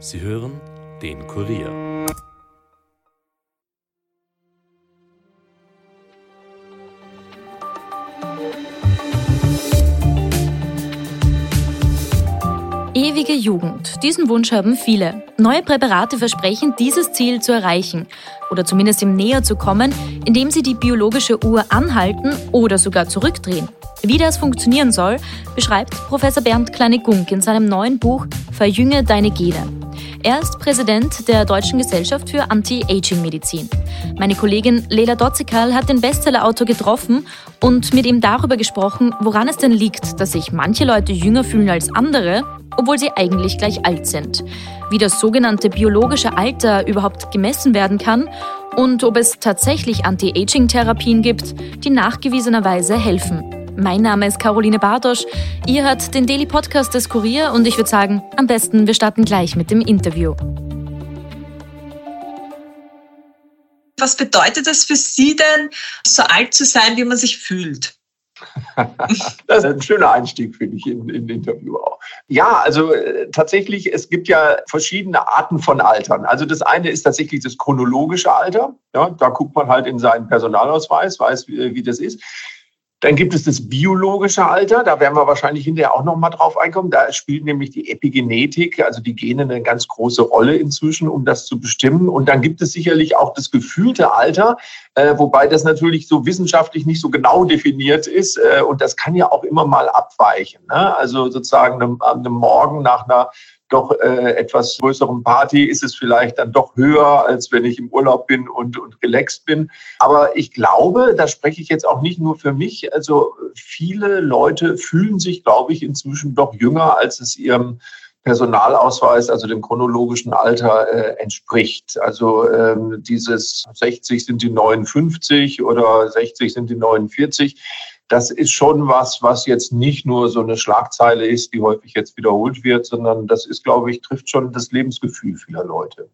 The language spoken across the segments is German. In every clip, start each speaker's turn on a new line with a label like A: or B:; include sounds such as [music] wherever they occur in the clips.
A: Sie hören den Kurier.
B: Ewige Jugend. Diesen Wunsch haben viele. Neue Präparate versprechen, dieses Ziel zu erreichen oder zumindest ihm näher zu kommen, indem sie die biologische Uhr anhalten oder sogar zurückdrehen. Wie das funktionieren soll, beschreibt Professor Bernd Kleine-Gunk in seinem neuen Buch Verjünge deine Gene. Er ist Präsident der Deutschen Gesellschaft für Anti-Aging-Medizin. Meine Kollegin Lela Dotzikal hat den Bestsellerautor getroffen und mit ihm darüber gesprochen, woran es denn liegt, dass sich manche Leute jünger fühlen als andere, obwohl sie eigentlich gleich alt sind. Wie das sogenannte biologische Alter überhaupt gemessen werden kann und ob es tatsächlich Anti-Aging-Therapien gibt, die nachgewiesenerweise helfen. Mein Name ist Caroline Bartosch. Ihr hört den Daily Podcast des Kurier und ich würde sagen, am besten wir starten gleich mit dem Interview.
C: Was bedeutet es für Sie denn, so alt zu sein, wie man sich fühlt? [laughs]
D: das ist ein schöner Einstieg, finde ich, in, in Interview auch. Ja, also äh, tatsächlich, es gibt ja verschiedene Arten von Altern. Also das eine ist tatsächlich das chronologische Alter. Ja, da guckt man halt in seinen Personalausweis, weiß, wie, wie das ist. Dann gibt es das biologische Alter, da werden wir wahrscheinlich hinterher auch nochmal drauf einkommen. Da spielt nämlich die Epigenetik, also die Gene, eine ganz große Rolle inzwischen, um das zu bestimmen. Und dann gibt es sicherlich auch das gefühlte Alter, äh, wobei das natürlich so wissenschaftlich nicht so genau definiert ist. Äh, und das kann ja auch immer mal abweichen. Ne? Also sozusagen einem Morgen nach einer doch äh, etwas größeren Party ist es vielleicht dann doch höher, als wenn ich im Urlaub bin und, und relaxed bin. Aber ich glaube, da spreche ich jetzt auch nicht nur für mich, also viele Leute fühlen sich, glaube ich, inzwischen doch jünger, als es ihrem Personalausweis, also dem chronologischen Alter äh, entspricht. Also ähm, dieses 60 sind die 59 oder 60 sind die 49 das ist schon was, was jetzt nicht nur so eine Schlagzeile ist, die häufig jetzt wiederholt wird, sondern das ist, glaube ich, trifft schon das Lebensgefühl vieler Leute.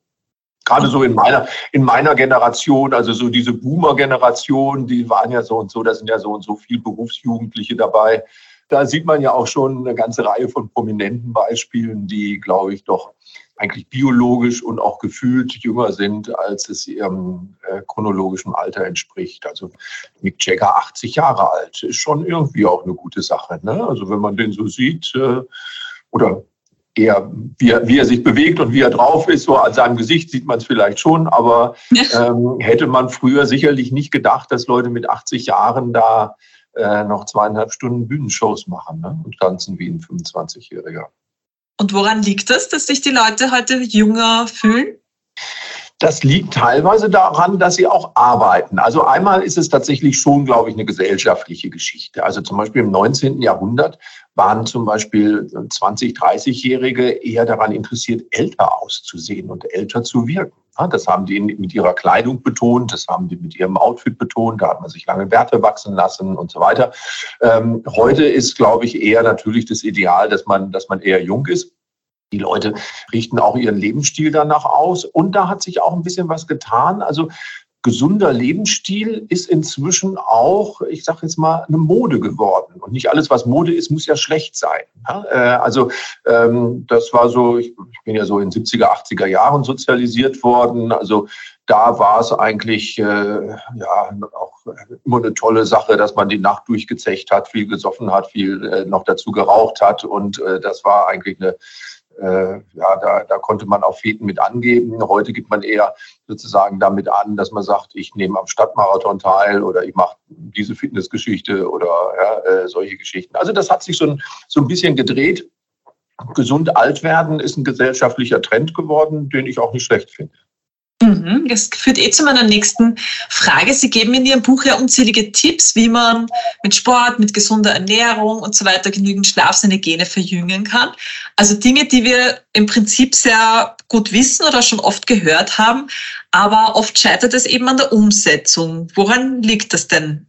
D: Gerade so in meiner, in meiner Generation, also so diese Boomer-Generation, die waren ja so und so, da sind ja so und so viel Berufsjugendliche dabei. Da sieht man ja auch schon eine ganze Reihe von prominenten Beispielen, die, glaube ich, doch eigentlich biologisch und auch gefühlt jünger sind, als es ihrem äh, chronologischen Alter entspricht. Also Mick Jagger 80 Jahre alt ist schon irgendwie auch eine gute Sache. Ne? Also wenn man den so sieht äh, oder eher wie er, wie er sich bewegt und wie er drauf ist, so an seinem Gesicht sieht man es vielleicht schon, aber ähm, hätte man früher sicherlich nicht gedacht, dass Leute mit 80 Jahren da äh, noch zweieinhalb Stunden Bühnenshows machen ne? und tanzen wie ein 25-Jähriger.
C: Und woran liegt das, dass sich die Leute heute jünger fühlen?
D: Das liegt teilweise daran, dass sie auch arbeiten. Also einmal ist es tatsächlich schon, glaube ich, eine gesellschaftliche Geschichte. Also zum Beispiel im 19. Jahrhundert waren zum Beispiel 20-, 30-Jährige eher daran interessiert, älter auszusehen und älter zu wirken. Das haben die mit ihrer Kleidung betont, das haben die mit ihrem Outfit betont, da hat man sich lange Werte wachsen lassen und so weiter. Ähm, heute ist, glaube ich, eher natürlich das Ideal, dass man, dass man eher jung ist. Die Leute richten auch ihren Lebensstil danach aus. Und da hat sich auch ein bisschen was getan. Also gesunder Lebensstil ist inzwischen auch, ich sage jetzt mal, eine Mode geworden. Und nicht alles, was Mode ist, muss ja schlecht sein. Äh, also ähm, das war so, ich bin ja so in 70er, 80er Jahren sozialisiert worden. Also da war es eigentlich äh, ja auch immer eine tolle Sache, dass man die Nacht durchgezecht hat, viel gesoffen hat, viel äh, noch dazu geraucht hat. Und das war eigentlich eine äh, ja, da, da konnte man auch Feten mit angeben. Heute gibt man eher sozusagen damit an, dass man sagt, ich nehme am Stadtmarathon teil oder ich mache diese Fitnessgeschichte oder ja, äh, solche Geschichten. Also das hat sich so ein, so ein bisschen gedreht. Gesund alt werden ist ein gesellschaftlicher Trend geworden, den ich auch nicht schlecht finde.
C: Mhm, das führt eh zu meiner nächsten Frage. Sie geben in Ihrem Buch ja unzählige Tipps, wie man mit Sport, mit gesunder Ernährung und so weiter genügend Schlaf seine Gene verjüngen kann. Also Dinge, die wir im Prinzip sehr gut wissen oder schon oft gehört haben, aber oft scheitert es eben an der Umsetzung. Woran liegt das denn?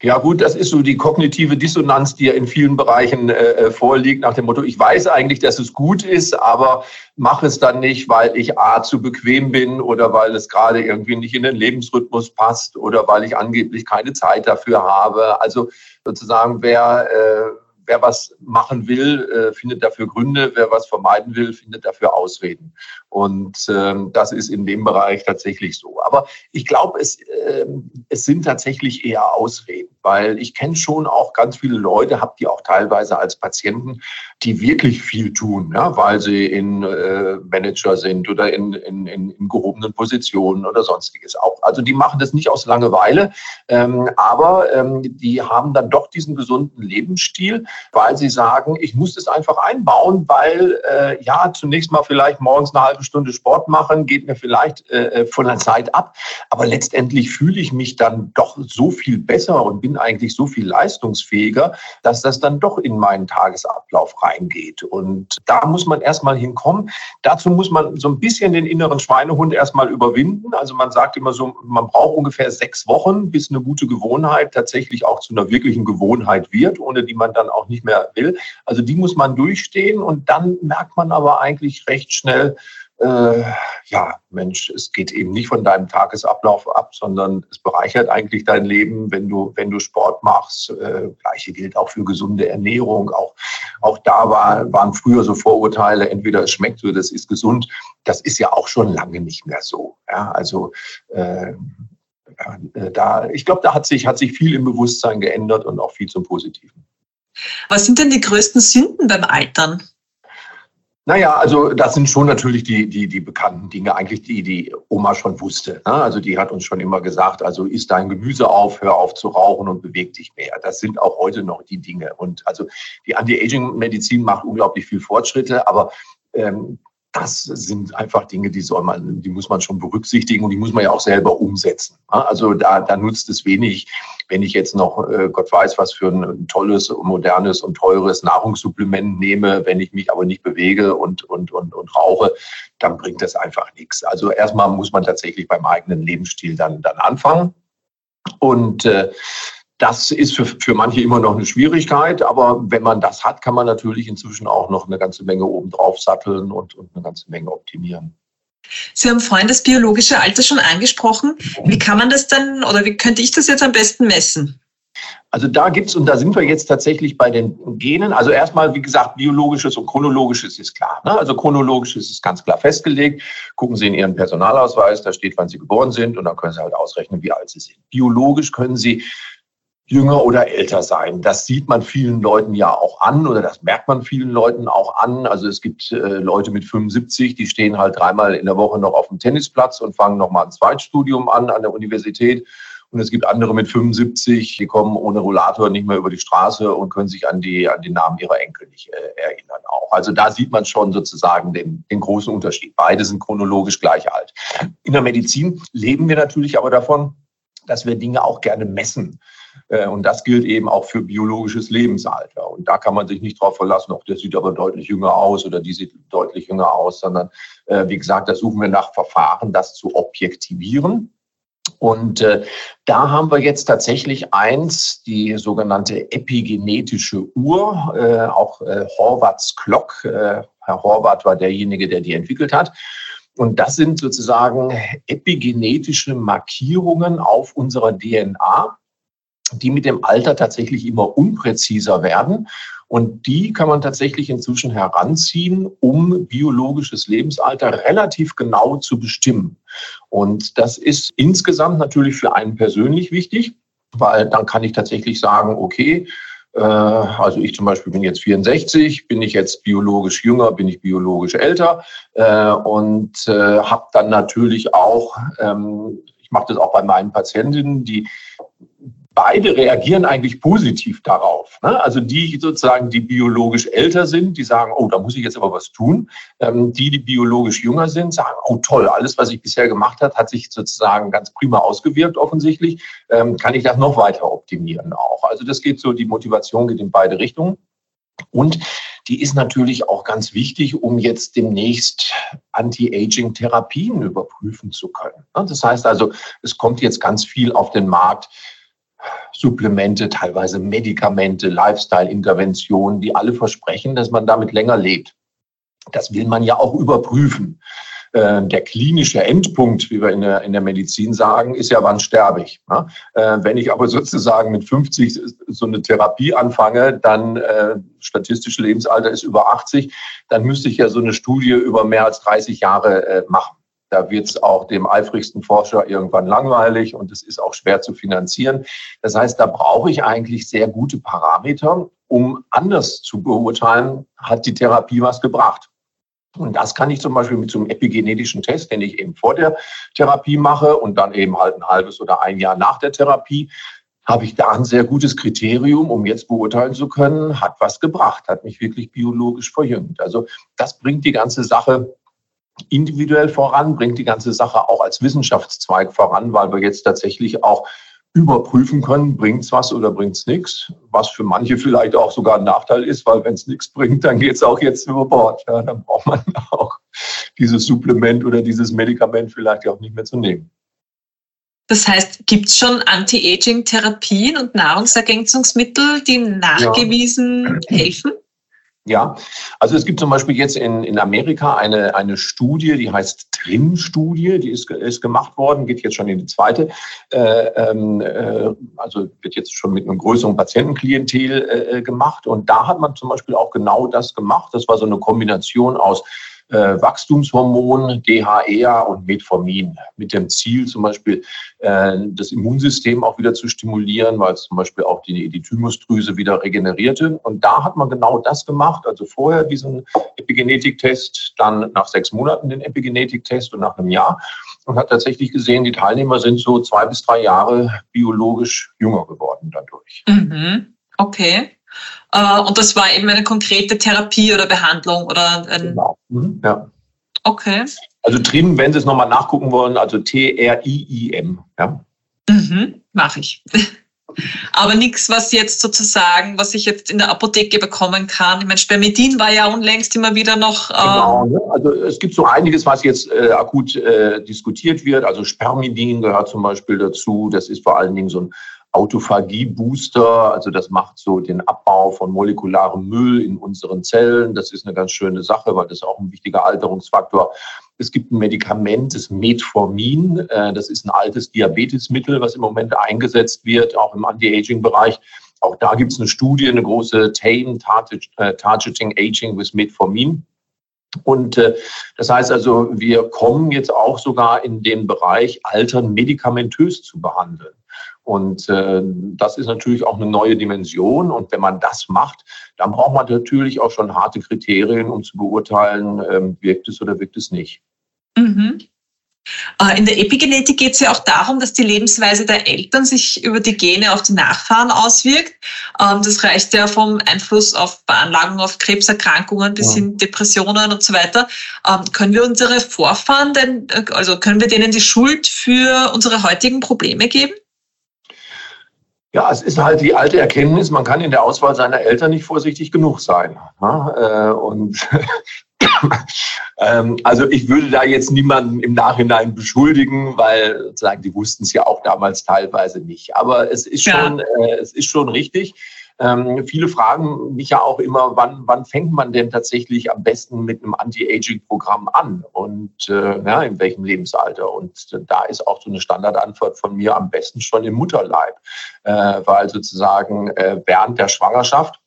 D: Ja gut, das ist so die kognitive Dissonanz, die ja in vielen Bereichen äh, äh, vorliegt, nach dem Motto, ich weiß eigentlich, dass es gut ist, aber mache es dann nicht, weil ich A zu bequem bin oder weil es gerade irgendwie nicht in den Lebensrhythmus passt oder weil ich angeblich keine Zeit dafür habe. Also sozusagen, wer, äh, wer was machen will, äh, findet dafür Gründe, wer was vermeiden will, findet dafür Ausreden. Und ähm, das ist in dem Bereich tatsächlich so. Aber ich glaube, es, äh, es sind tatsächlich eher Ausreden, weil ich kenne schon auch ganz viele Leute, habe die auch teilweise als Patienten, die wirklich viel tun, ja, weil sie in äh, Manager sind oder in, in, in, in gehobenen Positionen oder sonstiges auch. Also die machen das nicht aus Langeweile, ähm, aber ähm, die haben dann doch diesen gesunden Lebensstil, weil sie sagen, ich muss das einfach einbauen, weil äh, ja, zunächst mal vielleicht morgens eine halbe Stunde Sport machen, geht mir vielleicht äh, von der Zeit ab, aber letztendlich fühle ich mich dann doch so viel besser und bin eigentlich so viel leistungsfähiger, dass das dann doch in meinen Tagesablauf reingeht. Und da muss man erstmal hinkommen. Dazu muss man so ein bisschen den inneren Schweinehund erstmal überwinden. Also man sagt immer so, man braucht ungefähr sechs Wochen, bis eine gute Gewohnheit tatsächlich auch zu einer wirklichen Gewohnheit wird, ohne die man dann auch nicht mehr will. Also die muss man durchstehen und dann merkt man aber eigentlich recht schnell, äh, ja, Mensch, es geht eben nicht von deinem Tagesablauf ab, sondern es bereichert eigentlich dein Leben, wenn du, wenn du Sport machst. Äh, Gleiche gilt auch für gesunde Ernährung. Auch, auch da war, waren früher so Vorurteile, entweder es schmeckt oder das ist gesund. Das ist ja auch schon lange nicht mehr so. Ja, also äh, äh da, ich glaube, da hat sich, hat sich viel im Bewusstsein geändert und auch viel zum Positiven.
C: Was sind denn die größten Sünden beim Altern?
D: Naja, also das sind schon natürlich die, die, die bekannten Dinge, eigentlich die die Oma schon wusste. Ne? Also die hat uns schon immer gesagt, also isst dein Gemüse auf, hör auf zu rauchen und beweg dich mehr. Das sind auch heute noch die Dinge. Und also die Anti-Aging-Medizin macht unglaublich viel Fortschritte, aber ähm, das sind einfach Dinge, die soll man, die muss man schon berücksichtigen und die muss man ja auch selber umsetzen. Also da, da nutzt es wenig, wenn ich jetzt noch, äh, Gott weiß, was für ein tolles, modernes und teures Nahrungssupplement nehme, wenn ich mich aber nicht bewege und, und, und, und rauche, dann bringt das einfach nichts. Also erstmal muss man tatsächlich beim eigenen Lebensstil dann, dann anfangen. Und äh, das ist für, für manche immer noch eine Schwierigkeit, aber wenn man das hat, kann man natürlich inzwischen auch noch eine ganze Menge obendrauf satteln und, und eine ganze Menge optimieren.
C: Sie haben vorhin das biologische Alter schon angesprochen. Wie kann man das denn oder wie könnte ich das jetzt am besten messen?
D: Also da gibt's und da sind wir jetzt tatsächlich bei den Genen. Also erstmal, wie gesagt, biologisches und chronologisches ist klar. Ne? Also chronologisches ist ganz klar festgelegt. Gucken Sie in Ihren Personalausweis, da steht, wann Sie geboren sind und dann können Sie halt ausrechnen, wie alt Sie sind. Biologisch können Sie jünger oder älter sein. Das sieht man vielen Leuten ja auch an oder das merkt man vielen Leuten auch an. Also es gibt äh, Leute mit 75, die stehen halt dreimal in der Woche noch auf dem Tennisplatz und fangen nochmal ein Zweitstudium an an der Universität. Und es gibt andere mit 75, die kommen ohne Rollator nicht mehr über die Straße und können sich an die, an den Namen ihrer Enkel nicht äh, erinnern auch. Also da sieht man schon sozusagen den, den großen Unterschied. Beide sind chronologisch gleich alt. In der Medizin leben wir natürlich aber davon, dass wir Dinge auch gerne messen. Äh, und das gilt eben auch für biologisches Lebensalter. Und da kann man sich nicht darauf verlassen, auch der sieht aber deutlich jünger aus oder die sieht deutlich jünger aus, sondern äh, wie gesagt, da suchen wir nach Verfahren, das zu objektivieren. Und äh, da haben wir jetzt tatsächlich eins, die sogenannte epigenetische Uhr, auch Horvaths Clock. Herr Horvath war derjenige, der die entwickelt hat. Und das sind sozusagen epigenetische Markierungen auf unserer DNA, die mit dem Alter tatsächlich immer unpräziser werden. Und die kann man tatsächlich inzwischen heranziehen, um biologisches Lebensalter relativ genau zu bestimmen. Und das ist insgesamt natürlich für einen persönlich wichtig, weil dann kann ich tatsächlich sagen, okay, äh, also ich zum Beispiel bin jetzt 64, bin ich jetzt biologisch jünger, bin ich biologisch älter äh, und äh, habe dann natürlich auch, ähm, ich mache das auch bei meinen Patientinnen, die beide reagieren eigentlich positiv darauf. Ne? Also die sozusagen, die biologisch älter sind, die sagen, oh, da muss ich jetzt aber was tun. Ähm, die, die biologisch jünger sind, sagen, oh toll, alles, was ich bisher gemacht habe, hat sich sozusagen ganz prima ausgewirkt offensichtlich. Ähm, kann ich das noch weiter optimieren auch? Also das geht so, die Motivation geht in beide Richtungen. Und die ist natürlich auch ganz wichtig, um jetzt demnächst Anti-Aging-Therapien überprüfen zu können. Ne? Das heißt also, es kommt jetzt ganz viel auf den Markt, Supplemente, teilweise Medikamente, Lifestyle-Interventionen, die alle versprechen, dass man damit länger lebt. Das will man ja auch überprüfen. äh, der klinische Endpunkt, wie wir in der, in der Medizin sagen, ist ja, wann sterbe ich. Ne? Äh, wenn ich aber sozusagen mit 50 so eine Therapie anfange, dann äh, statistische Lebensalter ist über 80, dann müsste ich ja so eine Studie über mehr als 30 Jahre äh, machen. Da wird es auch dem eifrigsten Forscher irgendwann langweilig und es ist auch schwer zu finanzieren. Das heißt, da brauche ich eigentlich sehr gute Parameter, um anders zu beurteilen, hat die Therapie was gebracht. Und das kann ich zum Beispiel mit so einem epigenetischen Test, den ich eben vor der Therapie mache und dann eben halt ein halbes oder ein Jahr nach der Therapie, habe ich da ein sehr gutes Kriterium, um jetzt beurteilen zu können, hat was gebracht, hat mich wirklich biologisch verjüngt. Also das bringt die ganze Sache individuell voran, bringt die ganze Sache auch als Wissenschaftszweig voran, weil wir jetzt tatsächlich auch überprüfen können, bringt es was oder bringt es nichts, was für manche vielleicht auch sogar ein Nachteil ist, weil wenn es nichts bringt, dann geht es auch jetzt über Bord. Ja, dann braucht man [laughs] auch dieses Supplement oder dieses Medikament vielleicht auch nicht mehr zu nehmen.
C: Das heißt, gibt es schon Anti-Aging-Therapien und Nahrungsergänzungsmittel, die nachgewiesen ja. helfen?
D: Ja, also es gibt zum Beispiel jetzt in, in Amerika eine, eine Studie, die heißt TRIM-Studie, die ist, ist gemacht worden, geht jetzt schon in die zweite, äh, ähm, äh, also wird jetzt schon mit einem größeren Patientenklientel äh, gemacht. Und da hat man zum Beispiel auch genau das gemacht. Das war so eine Kombination aus äh, Wachstumshormon, DHEA und Metformin mit dem Ziel zum Beispiel äh, das Immunsystem auch wieder zu stimulieren, weil es zum Beispiel auch die, die Thymusdrüse wieder regenerierte. Und da hat man genau das gemacht, also vorher diesen Epigenetiktest, dann nach sechs Monaten den Epigenetiktest und nach einem Jahr und hat tatsächlich gesehen, die Teilnehmer sind so zwei bis drei Jahre biologisch jünger geworden dadurch.
C: Mhm. Okay. Äh, und das war eben eine konkrete Therapie oder Behandlung oder ein. Genau. Mhm. Ja. Okay.
D: Also Trim, wenn Sie es nochmal nachgucken wollen, also T-R-I-I-M. Ja.
C: Mhm, mache ich. [laughs] Aber nichts, was jetzt sozusagen, was ich jetzt in der Apotheke bekommen kann. Ich meine, Spermidin war ja unlängst immer wieder noch.
D: Ähm genau, ne? also es gibt so einiges, was jetzt äh, akut äh, diskutiert wird. Also Spermidin gehört zum Beispiel dazu. Das ist vor allen Dingen so ein Autophagie-Booster, also das macht so den Abbau von molekularem Müll in unseren Zellen. Das ist eine ganz schöne Sache, weil das auch ein wichtiger Alterungsfaktor. Es gibt ein Medikament, das Metformin. Äh, das ist ein altes Diabetesmittel, was im Moment eingesetzt wird, auch im Anti-Aging-Bereich. Auch da gibt es eine Studie, eine große TAME, äh, Targeting Aging with Metformin. Und äh, das heißt also, wir kommen jetzt auch sogar in den Bereich, Altern medikamentös zu behandeln. Und äh, das ist natürlich auch eine neue Dimension. Und wenn man das macht, dann braucht man natürlich auch schon harte Kriterien, um zu beurteilen, ähm, wirkt es oder wirkt es nicht.
C: Mhm. Äh, in der Epigenetik geht es ja auch darum, dass die Lebensweise der Eltern sich über die Gene auf die Nachfahren auswirkt. Ähm, das reicht ja vom Einfluss auf Veranlagung auf Krebserkrankungen bis ja. hin Depressionen und so weiter. Ähm, können wir unsere Vorfahren denn, äh, also können wir denen die Schuld für unsere heutigen Probleme geben?
D: Ja, es ist halt die alte Erkenntnis, man kann in der Auswahl seiner Eltern nicht vorsichtig genug sein. Äh, und [coughs] ähm, also ich würde da jetzt niemanden im Nachhinein beschuldigen, weil sozusagen die wussten es ja auch damals teilweise nicht. Aber es ist schon, ja. Äh, es ist schon richtig. Ähm, viele fragen mich ja auch immer, wann, wann fängt man denn tatsächlich am besten mit einem Anti-Aging-Programm an und äh, ja, in welchem Lebensalter? Und da ist auch so eine Standardantwort von mir am besten schon im Mutterleib, äh, weil sozusagen äh, während der Schwangerschaft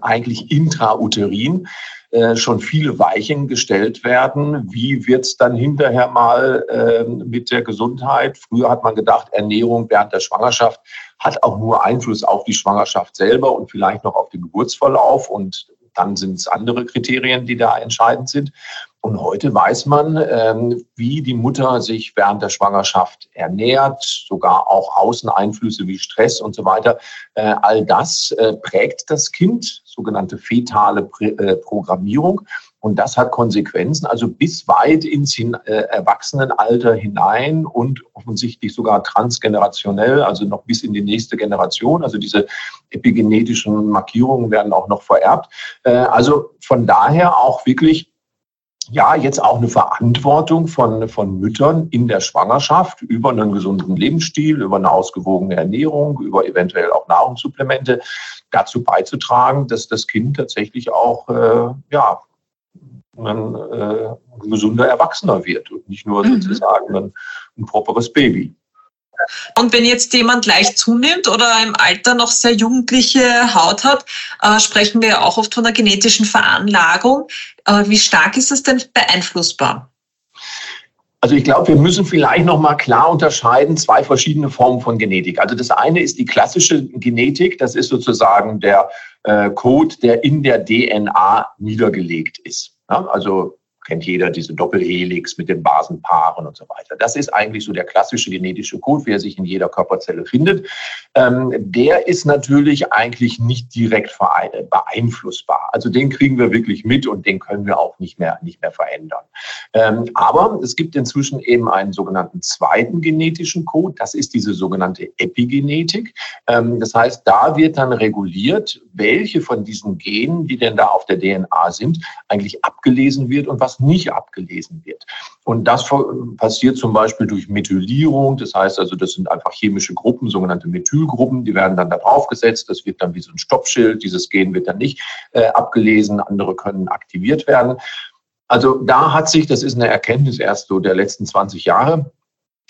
D: eigentlich intrauterin äh, schon viele Weichen gestellt werden. Wie wird es dann hinterher mal äh, mit der Gesundheit? Früher hat man gedacht, Ernährung während der Schwangerschaft hat auch nur Einfluss auf die Schwangerschaft selber und vielleicht noch auf den Geburtsverlauf. Und dann sind es andere Kriterien, die da entscheidend sind. Und heute weiß man, ähm, wie die Mutter sich während der Schwangerschaft ernährt, sogar auch Außeneinflüsse wie Stress und so weiter. Äh, all das äh, prägt das Kind, sogenannte fetale äh, Programmierung. Und das hat Konsequenzen, also bis weit ins Erwachsenenalter hinein und offensichtlich sogar transgenerationell, also noch bis in die nächste Generation. Also diese epigenetischen Markierungen werden auch noch vererbt. Also von daher auch wirklich ja, jetzt auch eine Verantwortung von, von Müttern in der Schwangerschaft über einen gesunden Lebensstil, über eine ausgewogene Ernährung, über eventuell auch Nahrungssupplemente dazu beizutragen, dass das Kind tatsächlich auch äh, ja, man äh, ein gesunder Erwachsener wird und nicht nur mhm. sozusagen ein, ein properes Baby.
C: Und wenn jetzt jemand leicht zunimmt oder im Alter noch sehr jugendliche Haut hat, äh, sprechen wir auch oft von einer genetischen Veranlagung. Äh, wie stark ist das denn beeinflussbar?
D: Also ich glaube, wir müssen vielleicht noch mal klar unterscheiden zwei verschiedene Formen von Genetik. Also das eine ist die klassische Genetik, das ist sozusagen der äh, Code, der in der DNA niedergelegt ist. Ja, also kennt jeder diese Doppelhelix mit den Basenpaaren und so weiter. Das ist eigentlich so der klassische genetische Code, wie er sich in jeder Körperzelle findet. Ähm, der ist natürlich eigentlich nicht direkt beeinflussbar. Also den kriegen wir wirklich mit und den können wir auch nicht mehr, nicht mehr verändern. Ähm, aber es gibt inzwischen eben einen sogenannten zweiten genetischen Code. Das ist diese sogenannte Epigenetik. Ähm, das heißt, da wird dann reguliert, welche von diesen Genen, die denn da auf der DNA sind, eigentlich abgelesen wird und was nicht abgelesen wird. Und das passiert zum Beispiel durch Methylierung. Das heißt also, das sind einfach chemische Gruppen, sogenannte Methylgruppen, die werden dann da draufgesetzt. Das wird dann wie so ein Stoppschild. Dieses Gen wird dann nicht äh, abgelesen. Andere können aktiviert werden. Also da hat sich, das ist eine Erkenntnis erst so der letzten 20 Jahre,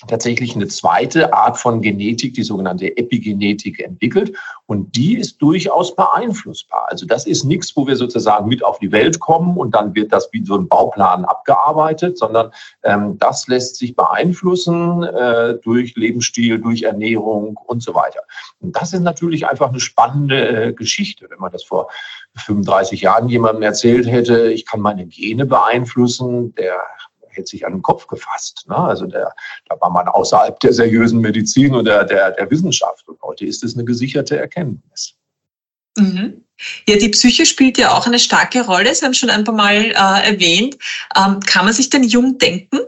D: tatsächlich eine zweite Art von Genetik, die sogenannte Epigenetik, entwickelt. Und die ist durchaus beeinflussbar. Also das ist nichts, wo wir sozusagen mit auf die Welt kommen und dann wird das wie so ein Bauplan abgearbeitet, sondern ähm, das lässt sich beeinflussen äh, durch Lebensstil, durch Ernährung und so weiter. Und das ist natürlich einfach eine spannende äh, Geschichte, wenn man das vor 35 Jahren jemandem erzählt hätte, ich kann meine Gene beeinflussen, der hätte sich an den Kopf gefasst. Ne? Also der, da war man außerhalb der seriösen Medizin und der, der, der Wissenschaft. Und heute ist es eine gesicherte Erkenntnis.
C: Mhm. Ja, die Psyche spielt ja auch eine starke Rolle. Sie haben schon ein paar Mal äh, erwähnt. Ähm, kann man sich denn jung denken?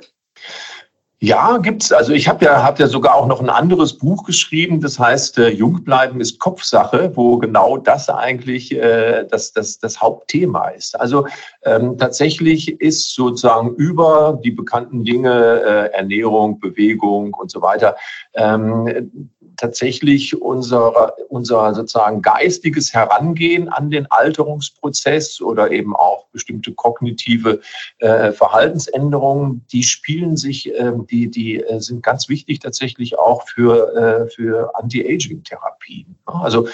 D: Ja, gibt's. Also ich habe ja, hab ja sogar auch noch ein anderes Buch geschrieben, das heißt äh, Jung bleiben ist Kopfsache, wo genau das eigentlich äh, das, das, das Hauptthema ist. Also ähm, tatsächlich ist sozusagen über die bekannten Dinge äh, Ernährung, Bewegung und so weiter ähm, tatsächlich unser, unser sozusagen geistiges Herangehen an den Alterungsprozess oder eben auch bestimmte kognitive äh, Verhaltensänderungen, die spielen sich, äh, die, die äh, sind ganz wichtig tatsächlich auch für, äh, für Anti-Aging-Therapien. Also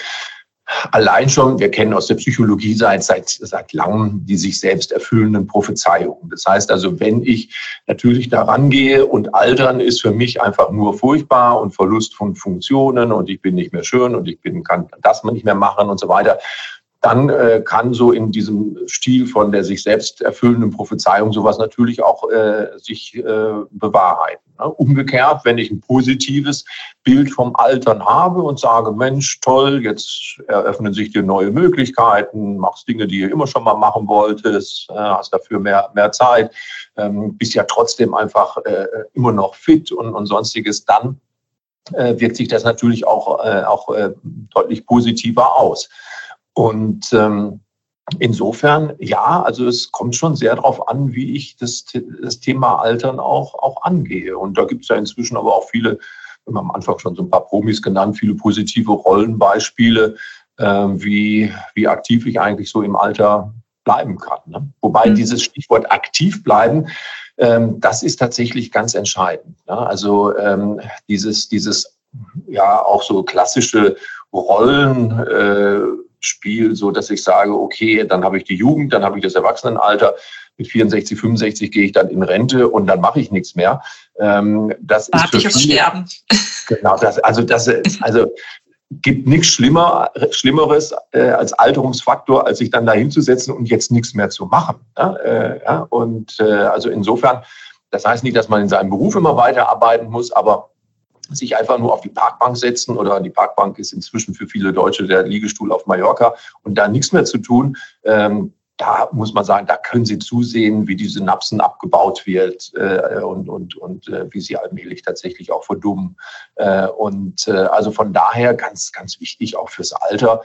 D: Allein schon, wir kennen aus der Psychologie seit, seit, seit langem die sich selbst erfüllenden Prophezeiungen. Das heißt also, wenn ich natürlich daran gehe und Altern ist für mich einfach nur furchtbar und Verlust von Funktionen und ich bin nicht mehr schön und ich bin, kann das nicht mehr machen und so weiter, dann äh, kann so in diesem Stil von der sich selbst erfüllenden Prophezeiung sowas natürlich auch äh, sich äh, bewahrheiten. Ne? Umgekehrt, wenn ich ein positives Bild vom Altern habe und sage, Mensch, toll, jetzt eröffnen sich dir neue Möglichkeiten, machst Dinge, die ihr immer schon mal machen wolltest, äh, hast dafür mehr, mehr Zeit, ähm, bist ja trotzdem einfach äh, immer noch fit und, und sonstiges, dann äh, wirkt sich das natürlich auch, äh, auch äh, deutlich positiver aus. Und ähm, insofern, ja, also es kommt schon sehr darauf an, wie ich das, das Thema Altern auch, auch angehe. Und da gibt es ja inzwischen aber auch viele, wir haben am Anfang schon so ein paar Promis genannt, viele positive Rollenbeispiele, äh, wie, wie aktiv ich eigentlich so im Alter bleiben kann. Ne? Wobei mhm. dieses Stichwort aktiv bleiben, ähm, das ist tatsächlich ganz entscheidend. Ne? Also ähm, dieses, dieses ja auch so klassische Rollen, äh, Spiel, so dass ich sage, okay, dann habe ich die Jugend, dann habe ich das Erwachsenenalter. Mit 64, 65 gehe ich dann in Rente und dann mache ich nichts mehr. Ähm, das
C: Warte ist für ich aufs Sterben.
D: Genau, das, also das, also gibt nichts Schlimmer, Schlimmeres äh, als Alterungsfaktor, als sich dann da hinzusetzen und jetzt nichts mehr zu machen. Ja, äh, ja, und äh, also insofern, das heißt nicht, dass man in seinem Beruf immer weiterarbeiten muss, aber sich einfach nur auf die Parkbank setzen oder die Parkbank ist inzwischen für viele Deutsche der Liegestuhl auf Mallorca und da nichts mehr zu tun. Ähm, da muss man sagen, da können Sie zusehen, wie die Synapsen abgebaut wird äh, und, und, und äh, wie sie allmählich tatsächlich auch verdummen. Äh, und äh, also von daher ganz, ganz wichtig auch fürs Alter,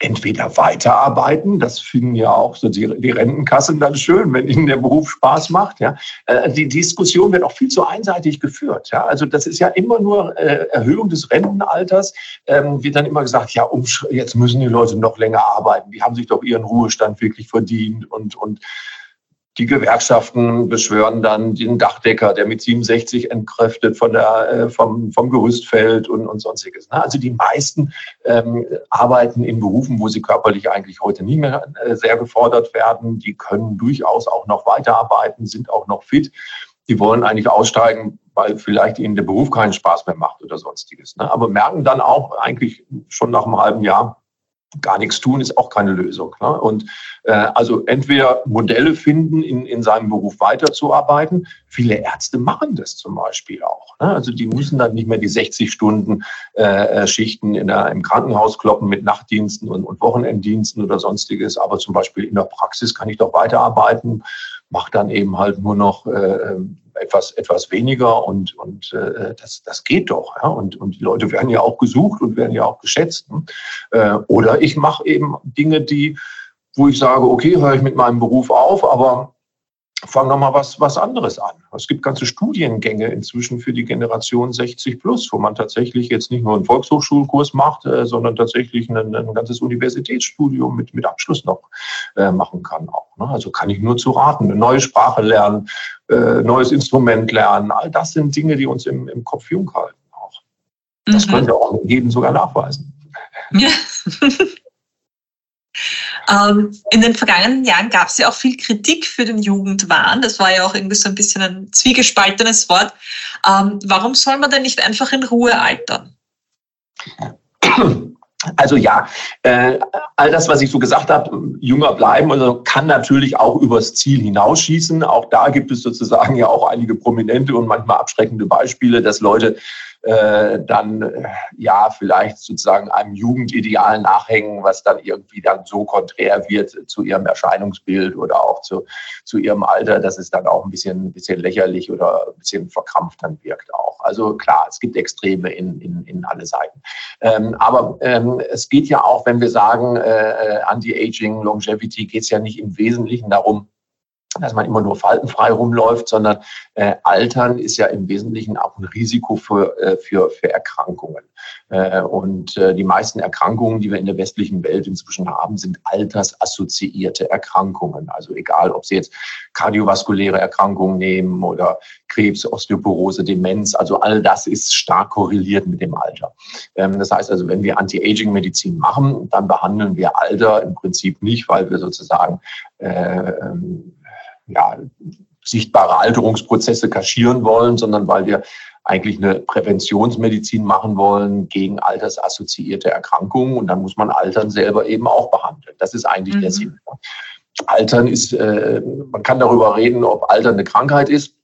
D: entweder weiterarbeiten, das finden ja auch so die, die Rentenkassen dann schön, wenn ihnen der Beruf Spaß macht. Ja. Äh, die Diskussion wird auch viel zu einseitig geführt. Ja. Also das ist ja immer nur äh, Erhöhung des Rentenalters, ähm, wird dann immer gesagt, ja, um, jetzt müssen die Leute noch länger arbeiten, die haben sich doch ihren Ruhestand wirklich verdient und, und die Gewerkschaften beschwören dann den Dachdecker, der mit 67 entkräftet von der, äh, vom, vom Gerüst fällt und, und sonstiges. Ne? Also die meisten ähm, arbeiten in Berufen, wo sie körperlich eigentlich heute nicht mehr äh, sehr gefordert werden. Die können durchaus auch noch weiterarbeiten, sind auch noch fit. Die wollen eigentlich aussteigen, weil vielleicht ihnen der Beruf keinen Spaß mehr macht oder sonstiges. Ne? Aber merken dann auch eigentlich schon nach einem halben Jahr, gar nichts tun ist auch keine Lösung. Ne? Und äh, also entweder Modelle finden, in, in seinem Beruf weiterzuarbeiten. Viele Ärzte machen das zum Beispiel auch. Ne? Also die müssen dann nicht mehr die 60 Stunden äh, Schichten in der, im Krankenhaus kloppen mit Nachtdiensten und, und Wochenenddiensten oder sonstiges. Aber zum Beispiel in der Praxis kann ich doch weiterarbeiten, mache dann eben halt nur noch äh, etwas, etwas weniger und, und äh, das, das geht doch. Ja? Und, und die Leute werden ja auch gesucht und werden ja auch geschätzt. Ne? Äh, oder ich mache eben Dinge, die, wo ich sage, okay, höre ich mit meinem Beruf auf, aber fang noch mal was, was anderes an. Es gibt ganze Studiengänge inzwischen für die Generation 60 plus, wo man tatsächlich jetzt nicht nur einen Volkshochschulkurs macht, äh, sondern tatsächlich ein, ein, ganzes Universitätsstudium mit, mit Abschluss noch äh, machen kann auch. Ne? Also kann ich nur zu raten. Eine neue Sprache lernen, äh, neues Instrument lernen. All das sind Dinge, die uns im, im Kopf jung halten auch. Das mhm. können wir auch jedem sogar nachweisen. Ja. [laughs] [laughs]
C: Ähm, in den vergangenen Jahren gab es ja auch viel Kritik für den Jugendwahn. Das war ja auch irgendwie so ein bisschen ein zwiegespaltenes Wort. Ähm, warum soll man denn nicht einfach in Ruhe altern?
D: Also ja, äh, all das, was ich so gesagt habe, jünger bleiben, also kann natürlich auch übers Ziel hinausschießen. Auch da gibt es sozusagen ja auch einige prominente und manchmal abschreckende Beispiele, dass Leute äh, dann äh, ja vielleicht sozusagen einem Jugendideal nachhängen, was dann irgendwie dann so konträr wird zu ihrem Erscheinungsbild oder auch zu, zu ihrem Alter, dass es dann auch ein bisschen, ein bisschen lächerlich oder ein bisschen verkrampft dann wirkt auch. Also klar, es gibt Extreme in, in, in alle Seiten. Ähm, aber ähm, es geht ja auch, wenn wir sagen, äh, äh Anti-Aging, Longevity, geht es ja nicht im Wesentlichen darum, dass man immer nur faltenfrei rumläuft, sondern äh, Altern ist ja im Wesentlichen auch ein Risiko für, äh, für, für Erkrankungen. Äh, und äh, die meisten Erkrankungen, die wir in der westlichen Welt inzwischen haben, sind altersassoziierte Erkrankungen. Also egal, ob Sie jetzt kardiovaskuläre Erkrankungen nehmen oder Krebs, Osteoporose, Demenz, also all das ist stark korreliert mit dem Alter. Ähm, das heißt also, wenn wir Anti-Aging-Medizin machen, dann behandeln wir Alter im Prinzip nicht, weil wir sozusagen äh, ähm, ja, sichtbare Alterungsprozesse kaschieren wollen, sondern weil wir eigentlich eine Präventionsmedizin machen wollen gegen altersassoziierte Erkrankungen. Und dann muss man Altern selber eben auch behandeln. Das ist eigentlich mhm. der Sinn. Altern ist, äh, man kann darüber reden, ob Altern eine Krankheit ist.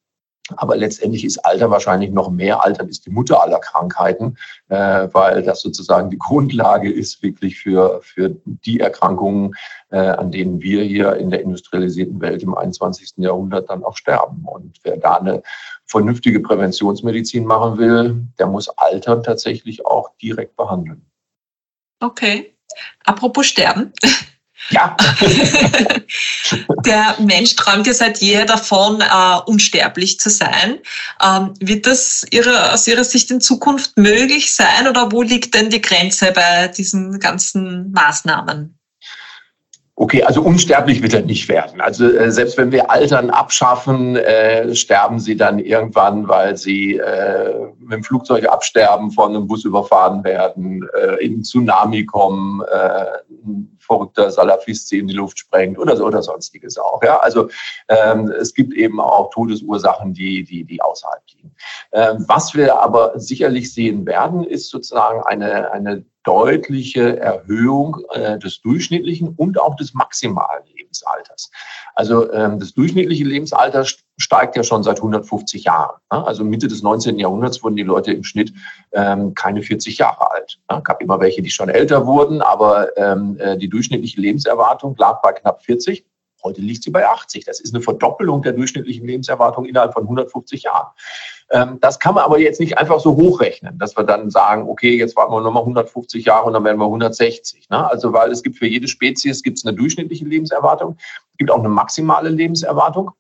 D: Aber letztendlich ist Alter wahrscheinlich noch mehr. Altern ist die Mutter aller Krankheiten, äh, weil das sozusagen die [laughs] Grundlage ist wirklich für, für die Erkrankungen, äh, an denen wir hier in der industrialisierten Welt im 21. Jahrhundert dann auch sterben. Und wer da eine vernünftige Präventionsmedizin machen will, der muss Altern tatsächlich auch direkt behandeln.
C: Okay. Apropos Sterben. [laughs]
D: Ja. [laughs]
C: Der Mensch träumt ja seit jeher davon, uh, unsterblich zu sein. Ähm, wird das ihre, aus Ihrer Sicht in Zukunft möglich sein oder wo liegt denn die Grenze bei diesen ganzen Maßnahmen?
D: Okay, also unsterblich wird er nicht werden. Also äh, selbst wenn wir Altern abschaffen, äh, sterben sie dann irgendwann, weil sie äh, mit dem Flugzeug absterben, von einem Bus überfahren werden, äh, in Tsunami kommen, äh, ein verrückter Salafist sie in die Luft sprengt oder, so, oder sonstiges auch. Ja? Also ähm, es gibt eben auch Todesursachen, die, die, die außerhalb liegen. Ähm, was wir aber sicherlich sehen werden, ist sozusagen eine, eine deutliche Erhöhung äh, des durchschnittlichen und auch des maximalen Lebensalters. Also ähm, das durchschnittliche Lebensalter steigt ja schon seit 150 Jahren. Ne? Also Mitte des 19. Jahrhunderts wurden die Leute im Schnitt ähm, keine 40 Jahre alt. Ne? gab immer welche, die schon älter wurden, aber ähm, äh, die durchschnittliche Lebenserwartung lag bei knapp 40. Heute liegt sie bei 80. Das ist eine Verdoppelung der durchschnittlichen Lebenserwartung innerhalb von 150 Jahren. Ähm, das kann man aber jetzt nicht einfach so hochrechnen, dass wir dann sagen, okay, jetzt warten wir nochmal 150 Jahre und dann werden wir 160. Ne? Also weil es gibt für jede Spezies gibt es eine durchschnittliche Lebenserwartung, es gibt auch eine maximale Lebenserwartung.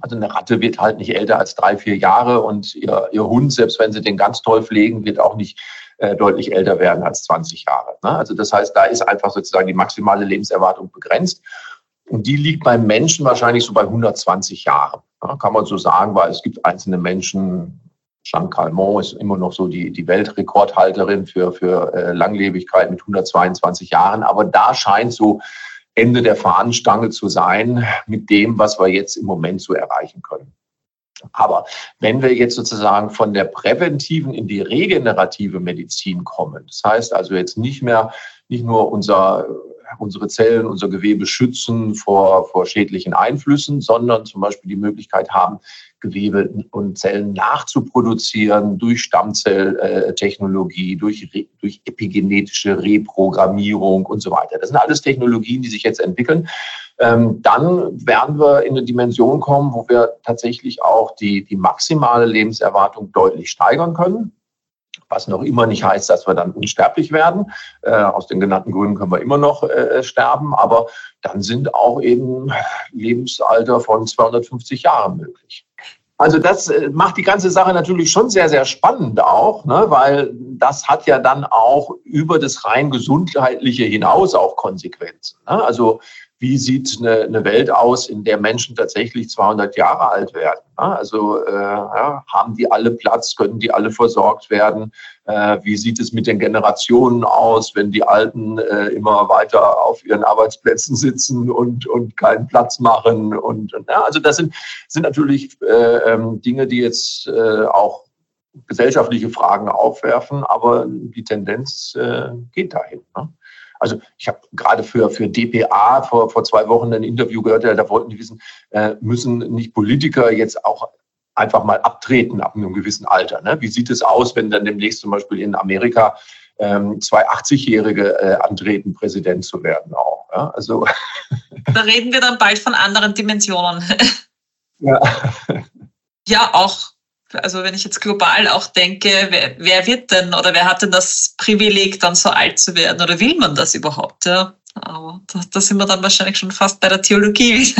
D: Also eine Ratte wird halt nicht älter als drei, vier Jahre und ihr, ihr Hund, selbst wenn sie den ganz toll pflegen, wird auch nicht äh, deutlich älter werden als 20 Jahre. Ne? Also das heißt, da ist einfach sozusagen die maximale Lebenserwartung begrenzt. Und die liegt beim Menschen wahrscheinlich so bei 120 Jahren. Ja, kann man so sagen, weil es gibt einzelne Menschen, Jean Calment ist immer noch so die, die Weltrekordhalterin für, für äh, Langlebigkeit mit 122 Jahren. Aber da scheint so Ende der Fahnenstange zu sein mit dem, was wir jetzt im Moment so erreichen können. Aber wenn wir jetzt sozusagen von der präventiven in die regenerative Medizin kommen, das heißt also jetzt nicht mehr, nicht nur unser unsere Zellen, unser Gewebe schützen vor, vor schädlichen Einflüssen, sondern zum Beispiel die Möglichkeit haben, Gewebe und Zellen nachzuproduzieren durch Stammzelltechnologie, durch, durch epigenetische Reprogrammierung und so weiter. Das sind alles Technologien, die sich jetzt entwickeln. Ähm, dann werden wir in eine Dimension kommen, wo wir tatsächlich auch die, die maximale Lebenserwartung deutlich steigern können was noch immer nicht heißt, dass wir dann unsterblich werden. Äh, aus den genannten Gründen können wir immer noch äh, sterben, aber dann sind auch eben Lebensalter von 250 Jahren möglich. Also das äh, macht die ganze Sache natürlich schon sehr, sehr spannend auch, ne? weil das hat ja dann auch über das rein gesundheitliche hinaus auch Konsequenzen. Ne? Also wie sieht eine, eine, Welt aus, in der Menschen tatsächlich 200 Jahre alt werden? Also äh, ja, haben die alle Platz, können die alle versorgt werden? Äh, wie sieht es mit den Generationen aus, wenn die Alten äh, immer weiter auf ihren Arbeitsplätzen sitzen und, und keinen Platz machen? Und, und ja, also das sind, sind natürlich äh, ähm, Dinge, die jetzt äh, auch gesellschaftliche Fragen aufwerfen, aber die Tendenz äh, geht dahin. Ne? Also ich habe gerade für, für DPA vor, vor zwei Wochen ein Interview gehört, da wollten die wissen, äh, müssen nicht Politiker jetzt auch einfach mal abtreten ab einem gewissen Alter. Ne? Wie sieht es aus, wenn dann demnächst zum Beispiel in Amerika ähm, zwei 80-Jährige äh, antreten, Präsident zu werden auch. Ja? Also [laughs]
C: da reden wir dann bald von anderen Dimensionen. ja. ja, auch also wenn ich jetzt global auch denke, wer, wer, wird denn oder wer hat denn das Privileg, dann so alt zu werden oder will man das überhaupt? Ja? Aber da, da sind wir dann wahrscheinlich schon fast bei der Theologie.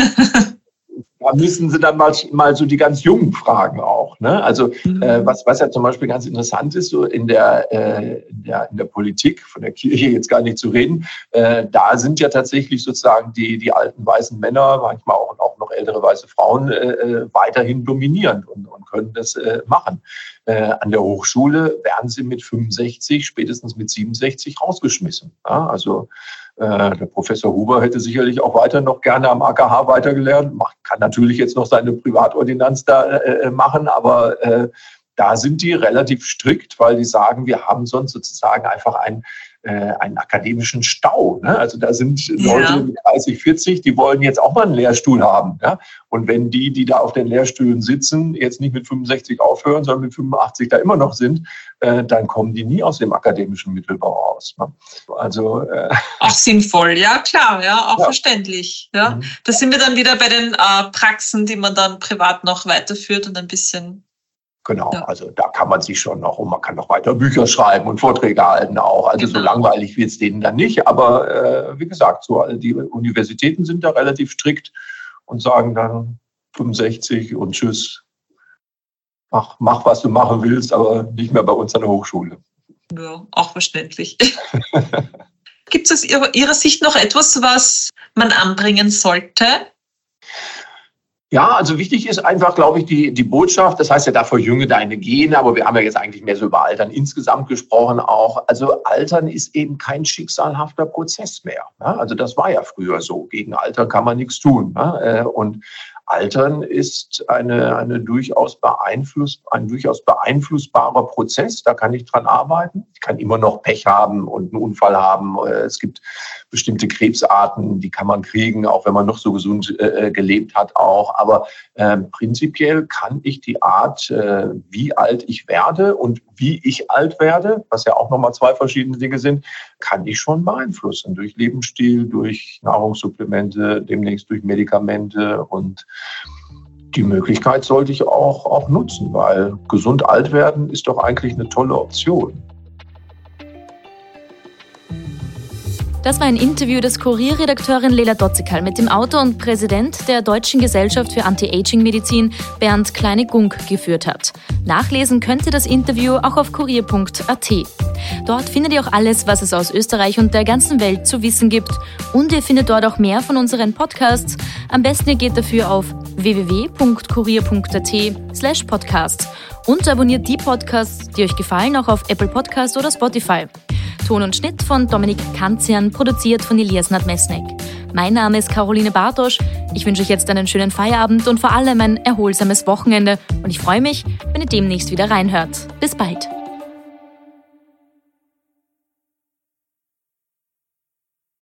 D: da müssen Sie dann mal, mal so die ganz Jungen fragen auch. Ne? Also mhm. äh, was, was ja zum Beispiel ganz interessant ist, so in der, äh, in der, in der Politik, von der Kirche jetzt gar nicht zu reden, äh, da sind ja tatsächlich sozusagen die, die alten weißen Männer, manchmal auch, auch noch ältere weiße Frauen, äh, äh weiterhin dominierend und, und können das äh, machen. Äh, an der Hochschule werden sie mit 65, spätestens mit 67 rausgeschmissen. Ja? Also äh, der Professor Huber hätte sicherlich auch weiter noch gerne am AKH weitergelernt, kann natürlich jetzt noch seine Privatordinanz da äh, äh, machen, aber äh, da sind die relativ strikt, weil die sagen, wir haben sonst sozusagen einfach ein äh, einen akademischen Stau. Ne? Also da sind ja. Leute mit 30, 40, die wollen jetzt auch mal einen Lehrstuhl haben. Ja? Und wenn die, die da auf den Lehrstühlen sitzen, jetzt nicht mit 65 aufhören, sondern mit 85 da immer noch sind, äh, dann kommen die nie aus dem akademischen Mittelbau raus. Ne?
C: Also äh, auch sinnvoll, ja klar, ja auch ja. verständlich. Ja, mhm. da sind wir dann wieder bei den äh, Praxen, die man dann privat noch weiterführt und ein bisschen
D: Genau, ja. also da kann man sich schon noch und man kann noch weiter Bücher schreiben und Vorträge halten auch. Also genau. so langweilig wird es denen dann nicht. Aber äh, wie gesagt, so die Universitäten sind da relativ strikt und sagen dann 65 und tschüss. Mach, mach, was du machen willst, aber nicht mehr bei uns an der Hochschule.
C: Ja, auch verständlich. [laughs] Gibt es aus Ihrer Sicht noch etwas, was man anbringen sollte?
D: Ja, also wichtig ist einfach, glaube ich, die, die Botschaft. Das heißt ja, da verjünge deine Gene, aber wir haben ja jetzt eigentlich mehr so über Altern insgesamt gesprochen auch. Also Altern ist eben kein schicksalhafter Prozess mehr. Also das war ja früher so. Gegen Alter kann man nichts tun. Äh, und Altern ist eine, eine durchaus beeinfluss, ein durchaus beeinflussbarer Prozess. Da kann ich dran arbeiten. Ich kann immer noch Pech haben und einen Unfall haben. Äh, es gibt bestimmte Krebsarten, die kann man kriegen, auch wenn man noch so gesund äh, äh, gelebt hat auch. Aber äh, prinzipiell kann ich die Art, äh, wie alt ich werde und wie ich alt werde, was ja auch nochmal zwei verschiedene Dinge sind, kann ich schon beeinflussen durch Lebensstil, durch Nahrungssupplemente, demnächst durch Medikamente und die Möglichkeit sollte ich auch, auch nutzen, weil gesund alt werden ist doch eigentlich eine tolle Option.
B: Das war ein Interview, das Kurierredakteurin Lela Dotzikal mit dem Autor und Präsident der Deutschen Gesellschaft für Anti-Aging-Medizin Bernd Kleine-Gunk geführt hat. Nachlesen könnt ihr das Interview auch auf kurier.at. Dort findet ihr auch alles, was es aus Österreich und der ganzen Welt zu wissen gibt. Und ihr findet dort auch mehr von unseren Podcasts. Am besten ihr geht dafür auf www.kurier.at slash podcast und abonniert die Podcasts, die euch gefallen, auch auf Apple Podcast oder Spotify. Ton und Schnitt von Dominik Kanzian, produziert von Elias Nadmesnik. Mein Name ist Caroline Bartosch. Ich wünsche euch jetzt einen schönen Feierabend und vor allem ein erholsames Wochenende. Und ich freue mich, wenn ihr demnächst wieder reinhört. Bis bald.